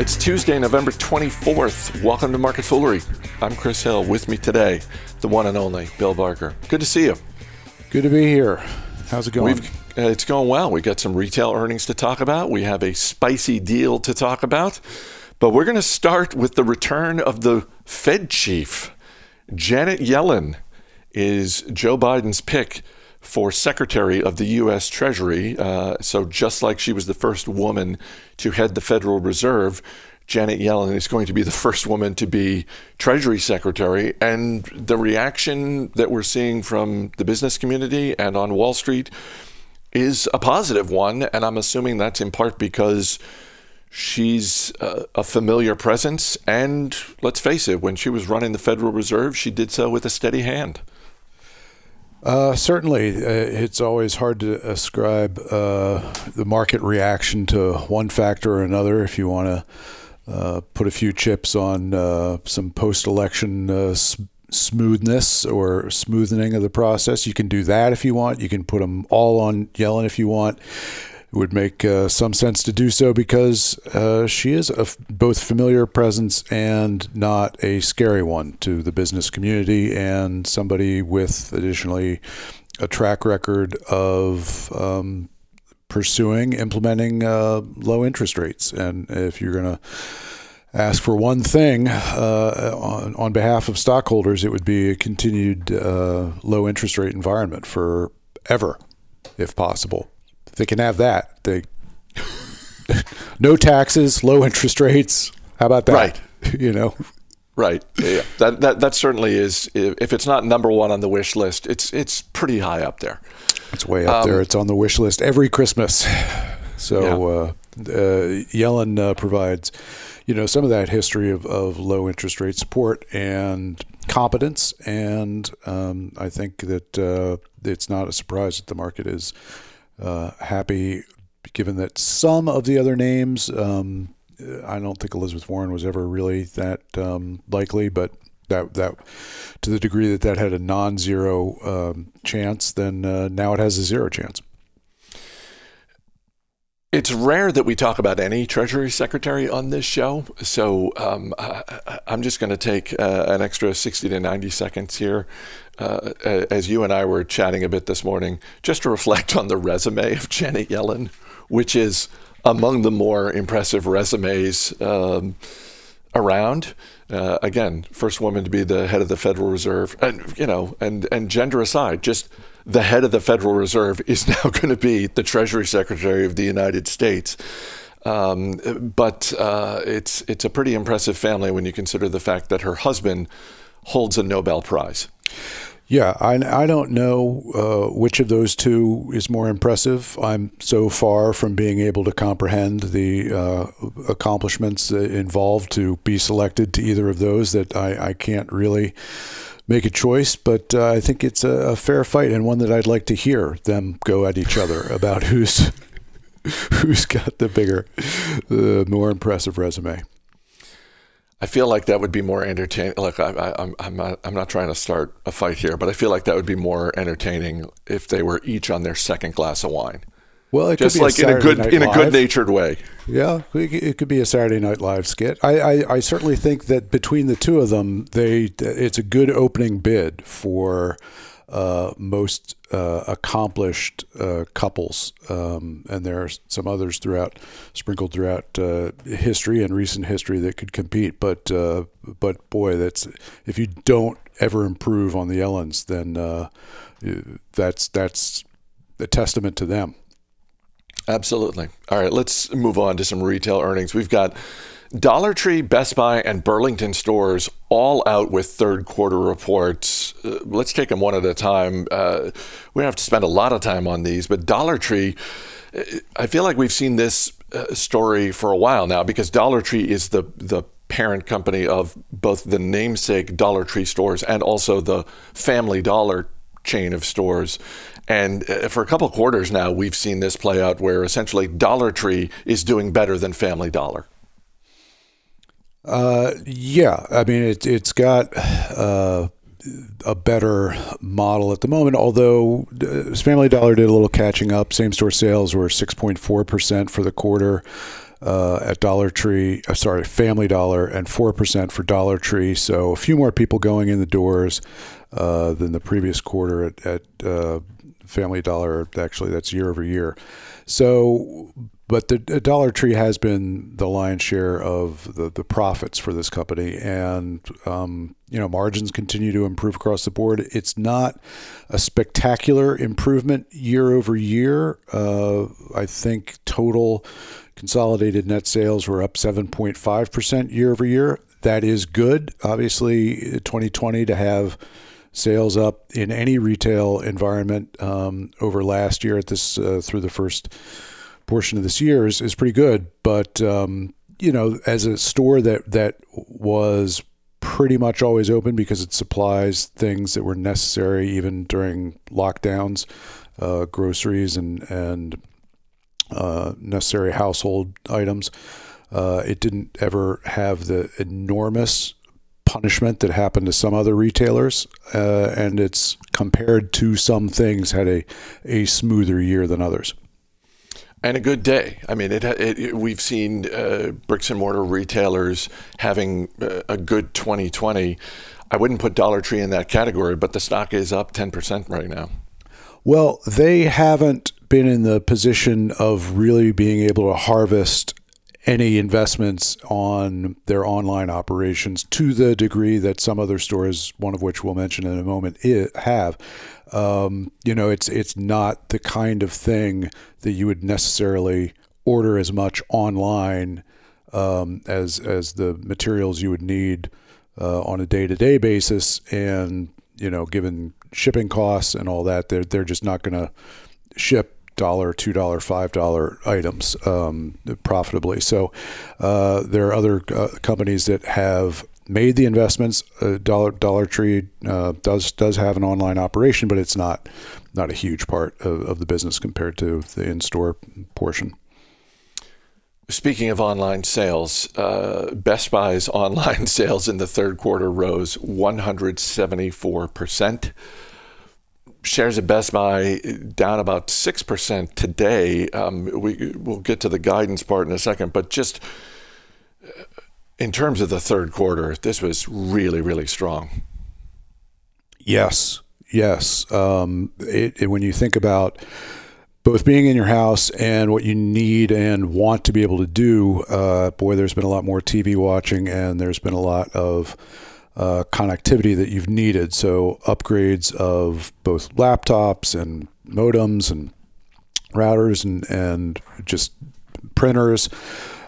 It's Tuesday, November 24th. Welcome to Market Foolery. I'm Chris Hill. With me today, the one and only Bill Barker. Good to see you. Good to be here. How's it going? Uh, it's going well. We got some retail earnings to talk about. We have a spicy deal to talk about. But we're going to start with the return of the Fed chief. Janet Yellen is Joe Biden's pick for Secretary of the U.S. Treasury. Uh, so, just like she was the first woman to head the Federal Reserve, Janet Yellen is going to be the first woman to be Treasury Secretary. And the reaction that we're seeing from the business community and on Wall Street is a positive one. And I'm assuming that's in part because she's a, a familiar presence. And let's face it, when she was running the Federal Reserve, she did so with a steady hand. Uh, certainly, uh, it's always hard to ascribe uh, the market reaction to one factor or another. If you want to uh, put a few chips on uh, some post-election uh, smoothness or smoothing of the process, you can do that if you want. You can put them all on Yellen if you want. It would make uh, some sense to do so because uh, she is a f- both familiar presence and not a scary one to the business community, and somebody with additionally a track record of um, pursuing implementing uh, low interest rates. And if you're going to ask for one thing uh, on, on behalf of stockholders, it would be a continued uh, low interest rate environment for ever, if possible they can have that. They no taxes, low interest rates. How about that? Right. you know. Right. Yeah. That, that that certainly is. If it's not number one on the wish list, it's it's pretty high up there. It's way up um, there. It's on the wish list every Christmas. So yeah. uh, uh, Yellen uh, provides, you know, some of that history of, of low interest rate support and competence, and um, I think that uh, it's not a surprise that the market is uh, happy, given that some of the other names, um, I don't think Elizabeth Warren was ever really that um, likely, but that that to the degree that that had a non-zero um, chance, then uh, now it has a zero chance. It's rare that we talk about any Treasury Secretary on this show, so um, I, am just going to take uh, an extra 60 to 90 seconds here uh, as you and I were chatting a bit this morning, just to reflect on the resume of Janet Yellen, which is among the more impressive resumes um, around. Uh, again, first woman to be the head of the Federal Reserve, and you know, and and gender aside, just the head of the Federal Reserve is now going to be the Treasury Secretary of the United States. Um, but uh, it's it's a pretty impressive family when you consider the fact that her husband holds a Nobel Prize. Yeah, I, I don't know uh, which of those two is more impressive. I'm so far from being able to comprehend the uh, accomplishments involved to be selected to either of those that I, I can't really make a choice. But uh, I think it's a, a fair fight and one that I'd like to hear them go at each other about who's who's got the bigger, the more impressive resume. I feel like that would be more entertaining. Like I, I, I'm, I'm not, I'm not trying to start a fight here, but I feel like that would be more entertaining if they were each on their second glass of wine. Well, it just could be like a in a good, in a good natured way. Yeah, it could be a Saturday Night Live skit. I, I, I certainly think that between the two of them, they, it's a good opening bid for uh, most uh, accomplished uh, couples, um, and there are some others throughout, sprinkled throughout uh, history and recent history that could compete. But uh, but boy, that's if you don't ever improve on the Yellens, then uh, that's that's a testament to them. Absolutely. All right, let's move on to some retail earnings. We've got Dollar Tree, Best Buy, and Burlington stores all out with third quarter reports. Uh, let's take them one at a time. Uh, we don't have to spend a lot of time on these, but Dollar Tree, uh, I feel like we've seen this uh, story for a while now because Dollar Tree is the, the parent company of both the namesake Dollar Tree stores and also the Family Dollar chain of stores. And uh, for a couple quarters now, we've seen this play out where essentially Dollar Tree is doing better than Family Dollar. Uh, yeah, I mean it, it's got uh, a better model at the moment. Although uh, Family Dollar did a little catching up. Same store sales were six point four percent for the quarter. uh, at Dollar Tree, uh, sorry, Family Dollar, and 4% for Dollar Tree. So a few more people going in the doors uh, than the previous quarter at, at uh, Family Dollar. Actually, that's year over year. So, but the, Dollar Tree has been the lion's share of the, the profits for this company, and um, you know margins continue to improve across the board. It's not a spectacular improvement year over year. Uh, I think total consolidated net sales were up 7.5 percent year over year. That is good. Obviously, 2020 to have sales up in any retail environment um, over last year at this uh, through the first portion of this year is, is pretty good. But um, you know, as a store that that was pretty much always open because it supplies things that were necessary even during lockdowns, uh, groceries and and uh, necessary household items. Uh, it didn't ever have the enormous punishment that happened to some other retailers, uh, and it's compared to some things had a a smoother year than others. And a good day. I mean, it, it we've seen uh, bricks and mortar retailers having uh, a good 2020. I wouldn't put Dollar Tree in that category, but the stock is up 10% right now. Well, they haven't been in the position of really being able to harvest any investments on their online operations to the degree that some other stores, one of which we'll mention in a moment, have. Um, you know, it's it's not the kind of thing that you would necessarily order as much online um, as as the materials you would need uh, on a day to day basis, and you know, given shipping costs and all that, they're they're just not going to ship dollar, two dollar, five dollar items um, profitably. So uh, there are other uh, companies that have made the investments. Uh, dollar Dollar Tree uh, does does have an online operation, but it's not not a huge part of, of the business compared to the in store portion. Speaking of online sales, uh, Best Buy's online sales in the third quarter rose 174 percent shares of Best Buy down about 6% today. Um, we, we'll get to the guidance part in a second, but just uh, in terms of the third quarter, this was really, really strong. Yes, yes. Um, it, it, when you think about both being in your house and what you need and want to be able to do, uh, boy, there's been a lot more TV watching and there's been a lot of uh, connectivity that you've needed. So upgrades of both laptops and modems and routers and, and just printers,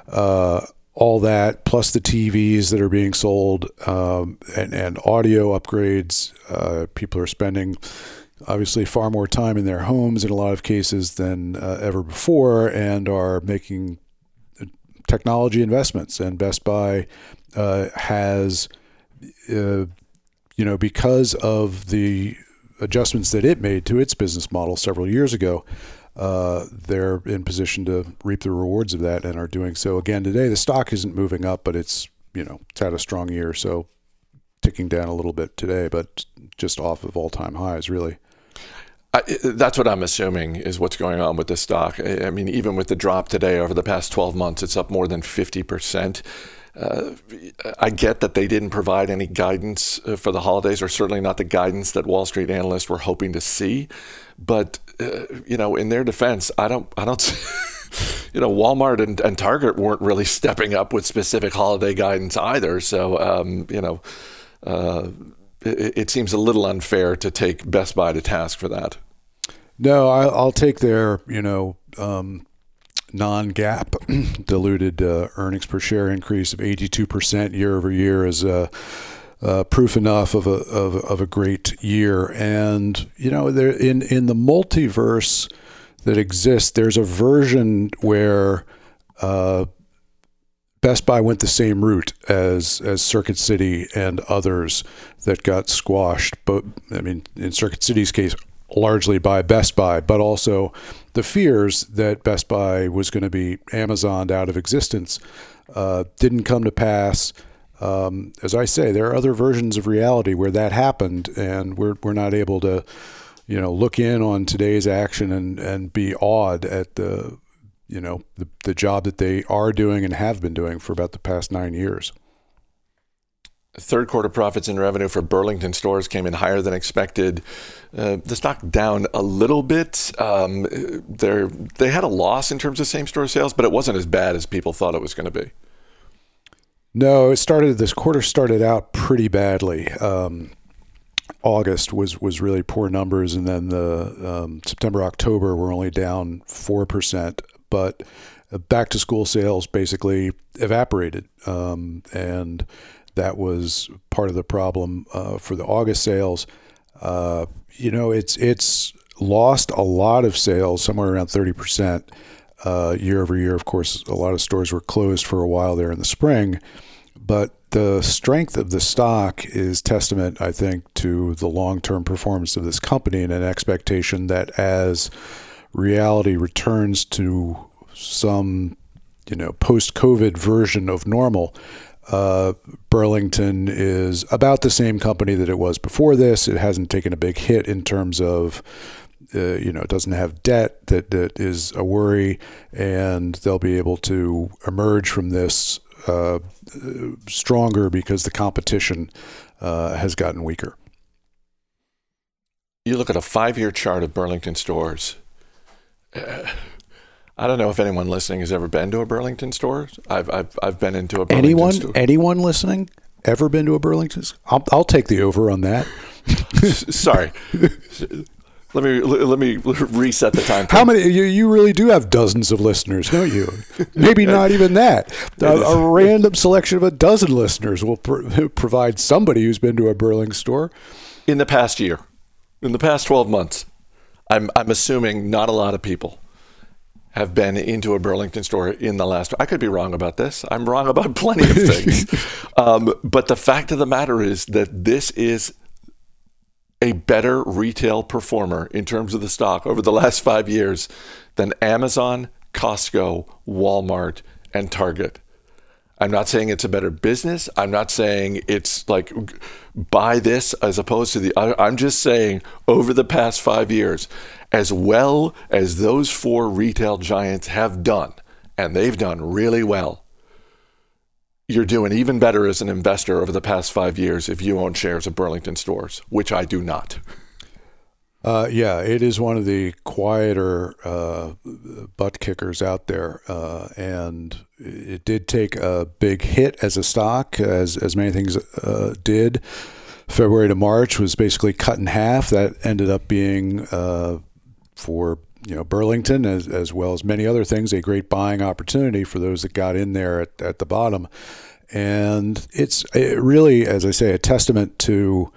uh, all that, plus the TVs that are being sold um, and, and audio upgrades. Uh, people are spending obviously far more time in their homes in a lot of cases than uh, ever before and are making technology investments. And Best Buy uh, has – uh, you know, because of the adjustments that it made to its business model several years ago, uh, they're in position to reap the rewards of that and are doing so again today. The stock isn't moving up, but it's you know it's had a strong year, so ticking down a little bit today, but just off of all time highs, really. I, that's what I'm assuming is what's going on with the stock. I, I mean, even with the drop today over the past 12 months, it's up more than 50 percent. Uh, I get that they didn't provide any guidance uh, for the holidays, or certainly not the guidance that Wall Street analysts were hoping to see. But uh, you know, in their defense, I don't, I don't. you know, Walmart and, and, Target weren't really stepping up with specific holiday guidance either. So, um, you know, uh, it, it, seems a little unfair to take Best Buy to task for that. No, I, will take their, you know, um, non-GAAP diluted uh, earnings per share increase of 82% year over year is uh, uh, proof enough of a of, of, a great year. And you know, there in in the multiverse that exists, there's a version where uh, Best Buy went the same route as as Circuit City and others that got squashed. But I mean, in Circuit City's case, largely by Best Buy, but also the fears that Best Buy was going to be Amazoned out of existence uh, didn't come to pass. Um, as I say, there are other versions of reality where that happened, and we're we're not able to, you know, look in on today's action and and be awed at the you know the, the job that they are doing and have been doing for about the past nine years. Third quarter profits and revenue for Burlington stores came in higher than expected. Uh, the stock down a little bit. Um, they had a loss in terms of same store sales, but it wasn't as bad as people thought it was going to be. No, it started. This quarter started out pretty badly. Um, August was was really poor numbers, and then the um, September October were only down four percent. But back to school sales basically evaporated, um, and that was part of the problem uh, for the August sales. Uh, you know, it's it's lost a lot of sales, somewhere around thirty percent uh, year over year. Of course, a lot of stores were closed for a while there in the spring, but the strength of the stock is testament, I think, to the long term performance of this company and an expectation that as reality returns to some you know post COVID version of normal, uh, Burlington is about the same company that it was before this. It hasn't taken a big hit in terms of, uh, you know, it doesn't have debt that, that is a worry, and they'll be able to emerge from this uh, stronger because the competition uh, has gotten weaker. You look at a five year chart of Burlington stores. I don't know if anyone listening has ever been to a Burlington store. I've I've, I've been into a Burlington anyone store. anyone listening ever been to a Burlington? I'll, I'll take the over on that. Sorry. Let me let me reset the time. How many? You, you really do have dozens of listeners, don't you? Maybe not even that. A, a, random selection of a dozen listeners will provide somebody who's been to a Burlington store in the past year, in the past twelve months. I'm I'm assuming not a lot of people have been into a Burlington store in the last. I could be wrong about this. I'm wrong about plenty of things. um, but the fact of the matter is that this is a better retail performer in terms of the stock over the last five years than Amazon, Costco, Walmart, and Target. I'm not saying it's a better business. I'm not saying it's like buy this as opposed to the other. I'm just saying over the past five years, as well as those four retail giants have done, and they've done really well, you're doing even better as an investor over the past five years if you own shares of Burlington stores, which I do not. Uh, yeah, it is one of the quieter uh, butt kickers out there, uh, and it did take a big hit as a stock, as as many things uh, did. February to March was basically cut in half. That ended up being uh, for you know Burlington as as well as many other things a great buying opportunity for those that got in there at, at the bottom, and it's it really, as I say, a testament to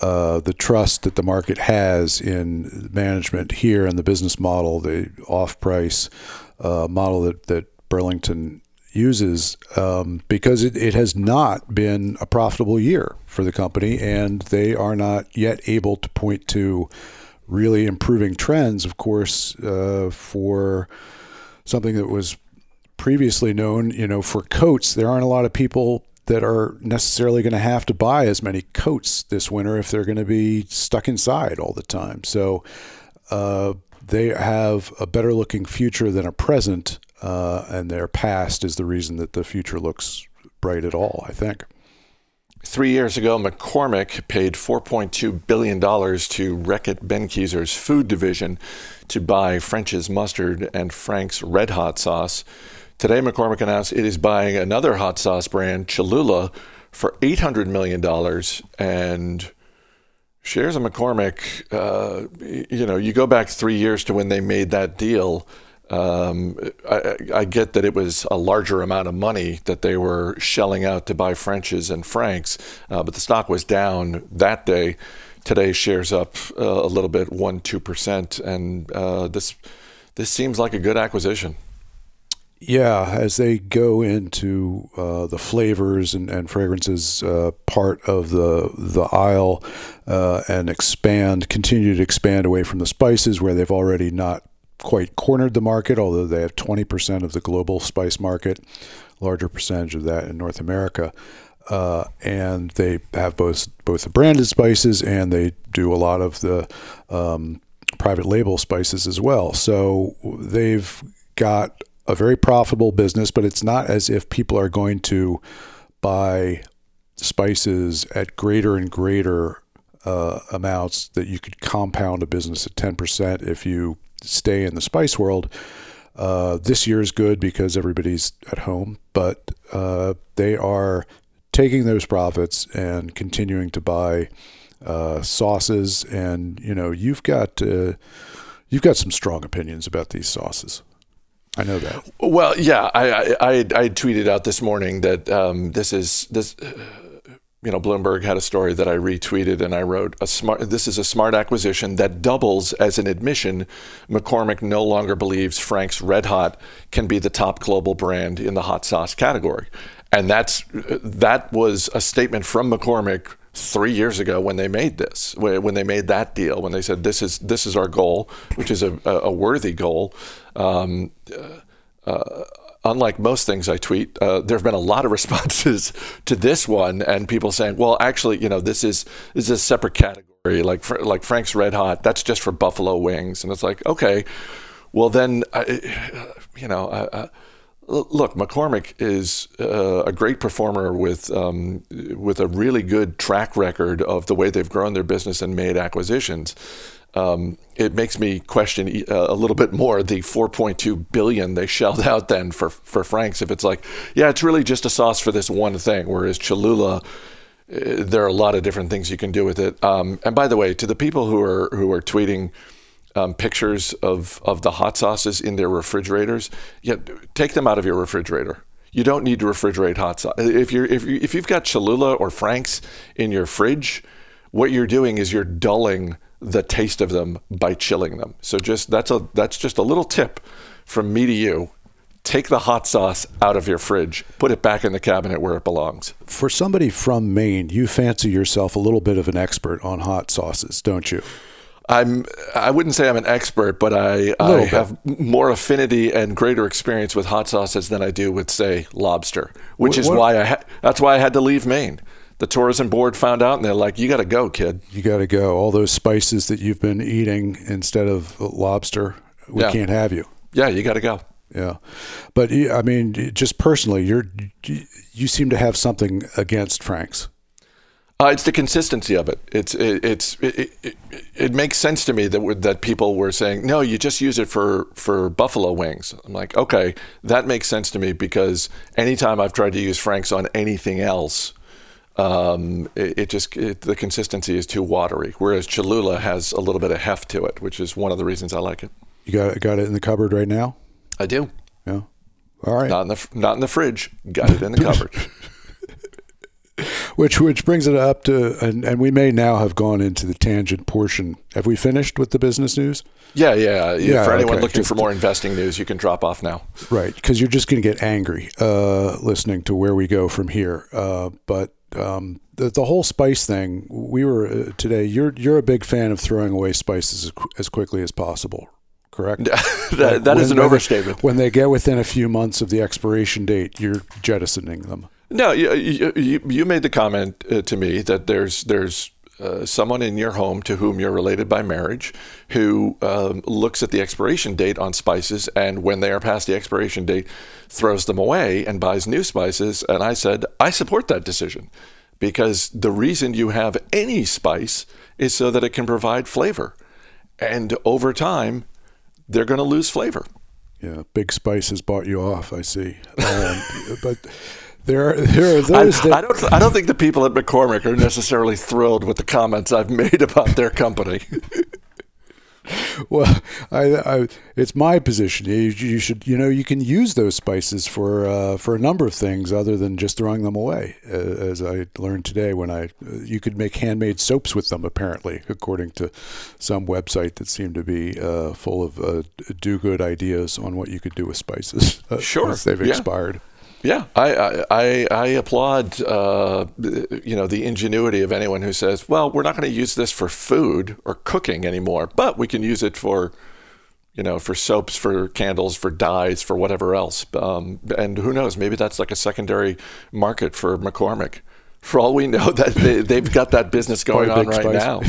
uh, the trust that the market has in management here and the business model, the off-price uh, model that, that Burlington uses, um, because it, it has not been a profitable year for the company, and they are not yet able to point to really improving trends. Of course, uh, for something that was previously known, you know, for coats, there aren't a lot of people that are necessarily going to have to buy as many coats this winter if they're going to be stuck inside all the time. So uh, they have a better looking future than a present, uh, and their past is the reason that the future looks bright at all, I think. Three years ago, McCormick paid $4.2 billion to Reckitt Benckiser's food division to buy French's mustard and Frank's red hot sauce. Today, McCormick announced it is buying another hot sauce brand, Cholula, for $800 million. And shares of McCormick, uh, you know, you go back three years to when they made that deal. Um, I, I, get that it was a larger amount of money that they were shelling out to buy French's and Frank's, uh, but the stock was down that day. Today, shares up uh, a little bit, one two percent, and uh, this this seems like a good acquisition. Yeah, as they go into uh, the flavors and, and fragrances uh, part of the the aisle uh, and expand, continue to expand away from the spices where they've already not quite cornered the market, although they have 20% of the global spice market, larger percentage of that in North America. Uh, and they have both both the branded spices and they do a lot of the um, private label spices as well. So they've got a very profitable business, but it's not as if people are going to buy spices at greater and greater uh, amounts that you could compound a business at 10% if you stay in the spice world. Uh, this year is good because everybody's at home, but uh, they are taking those profits and continuing to buy uh, sauces. And you know, you've got uh, you've got some strong opinions about these sauces. I know that. Well, yeah, I I, I, tweeted out this morning that um, this is this you know, Bloomberg had a story that I retweeted and I wrote a smart this is a smart acquisition that doubles as an admission McCormick no longer believes Frank's Red Hot can be the top global brand in the hot sauce category. And that's that was a statement from McCormick 3 years ago when they made this when they made that deal when they said this is this is our goal which is a, a worthy goal um, uh, unlike most things I tweet, uh, there have been a lot of responses to this one, and people saying, "Well, actually, you know, this is this is a separate category, like like Frank's Red Hot. That's just for buffalo wings." And it's like, okay, well then, I, you know. I, look, McCormick is uh, a great performer with um, with a really good track record of the way they've grown their business and made acquisitions um, it makes me question uh, a little bit more the 4.2 billion they shelled out then for for Frank's. If it's like, yeah, it's really just a sauce for this one thing, whereas Cholula, uh, there are a lot of different things you can do with it. Um, and by the way, to the people who are who are tweeting um, pictures of of the hot sauces in their refrigerators, yeah, take them out of your refrigerator. You don't need to refrigerate hot sauce. If you're if you, if you've got Cholula or Frank's in your fridge, what you're doing is you're dulling the taste of them by chilling them. So just that's a that's just a little tip from me to you. Take the hot sauce out of your fridge, put it back in the cabinet where it belongs. For somebody from Maine, you fancy yourself a little bit of an expert on hot sauces, don't you? I'm I wouldn't say I'm an expert, but I, I have more affinity and greater experience with hot sauces than I do with say lobster, which what, is why I ha- that's why I had to leave Maine the tourism board found out and they're like, you got to go, kid. You got to go. All those spices that you've been eating instead of lobster, we yeah. can't have you. Yeah, you got to go. Yeah, but I mean, just personally, you're you seem to have something against Frank's. Uh, it's the consistency of it. It's it, it's it, it, it, makes sense to me that that people were saying no, you just use it for for buffalo wings. I'm like, okay, that makes sense to me because anytime I've tried to use Frank's on anything else, um, it, it, just it, the consistency is too watery. Whereas Cholula has a little bit of heft to it, which is one of the reasons I like it. You got it, got it in the cupboard right now. I do. Yeah. All right. Not in the not in the fridge. Got it in the cupboard. Which which brings it up to and, and we may now have gone into the tangent portion. Have we finished with the business news? Yeah, yeah. yeah for anyone okay. looking for more investing news, you can drop off now. Right, because you're just going to get angry uh, listening to where we go from here. Uh, but um, the, the whole spice thing. We were uh, today. You're you're a big fan of throwing away spices as, as quickly as possible. Correct. that, like that is an overstatement. when they get within a few months of the expiration date, you're jettisoning them. No, you, you, you made the comment uh, to me that there's there's uh, someone in your home to whom you're related by marriage who um, looks at the expiration date on spices and when they are past the expiration date throws them away and buys new spices. And i said i support that decision because the reason you have any spice is so that it can provide flavor. And over time they're going to lose flavor. Yeah big spices bought you off i see. Um, but there are, there are those I, that I don't I don't think the people at McCormick are necessarily thrilled with the comments I've made about their company. well, I, I, it's my position. You, you, should, you know, you can use those spices for uh, for a number of things other than just throwing them away. Uh, as I learned today, when I you could make handmade soaps with them. Apparently, according to some website that seemed to be uh, full of uh, do good ideas on what you could do with spices. Uh, sure, they've yeah. expired. Yeah, I I, I applaud uh, you know the ingenuity of anyone who says, well, we're not going to use this for food or cooking anymore, but we can use it for you know for soaps, for candles, for dyes, for whatever else. Um, and who knows, maybe that's like a secondary market for McCormick. For all we know, that they, have got that business going on right spice. now.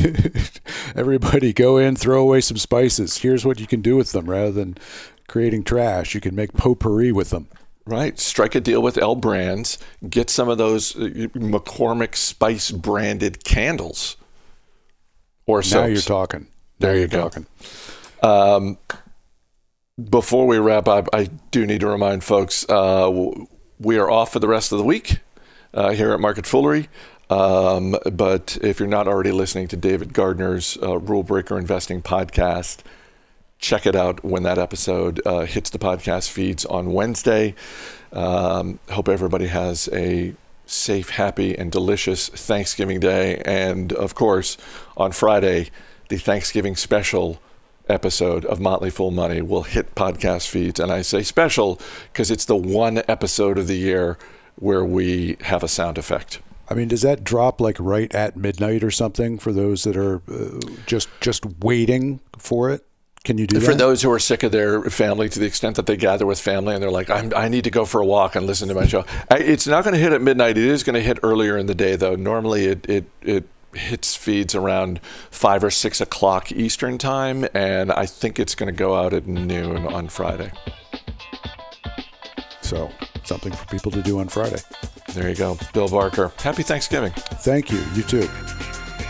Everybody, go in, throw away some spices. Here's what you can do with them, rather than creating trash. You can make potpourri with them. Right. Strike a deal with L Brands. Get some of those uh, McCormick Spice branded candles. Or soaps. Now you're talking. There now you're go. Talking. Um, before we wrap up, I do need to remind folks uh, we are off for the rest of the week uh, here at Market Foolery. Um, but if you're not already listening to David Gardner's uh, Rule Breaker Investing podcast, check it out when that episode uh, hits the podcast feeds on Wednesday. Um, hope everybody has a safe, happy, and delicious Thanksgiving Day. And of course, on Friday, the Thanksgiving special episode of Motley Fool Money will hit podcast feeds. And I say special because it's the one episode of the year where we have a sound effect. I mean, does that drop like right at midnight or something for those that are uh, just just waiting for it? Can you do that? For that? those who are sick of their family to the extent that they gather with family and they're like, I'm, I need to go for a walk and listen to my show. I, it's not going to hit at midnight. It is going to hit earlier in the day, though. Normally, it, it, it hits feeds around five or six o'clock Eastern time, and I think it's going to go out at noon on Friday. So, something for people to do on Friday. There you go. Bill Barker. Happy Thanksgiving. Thank you. You too.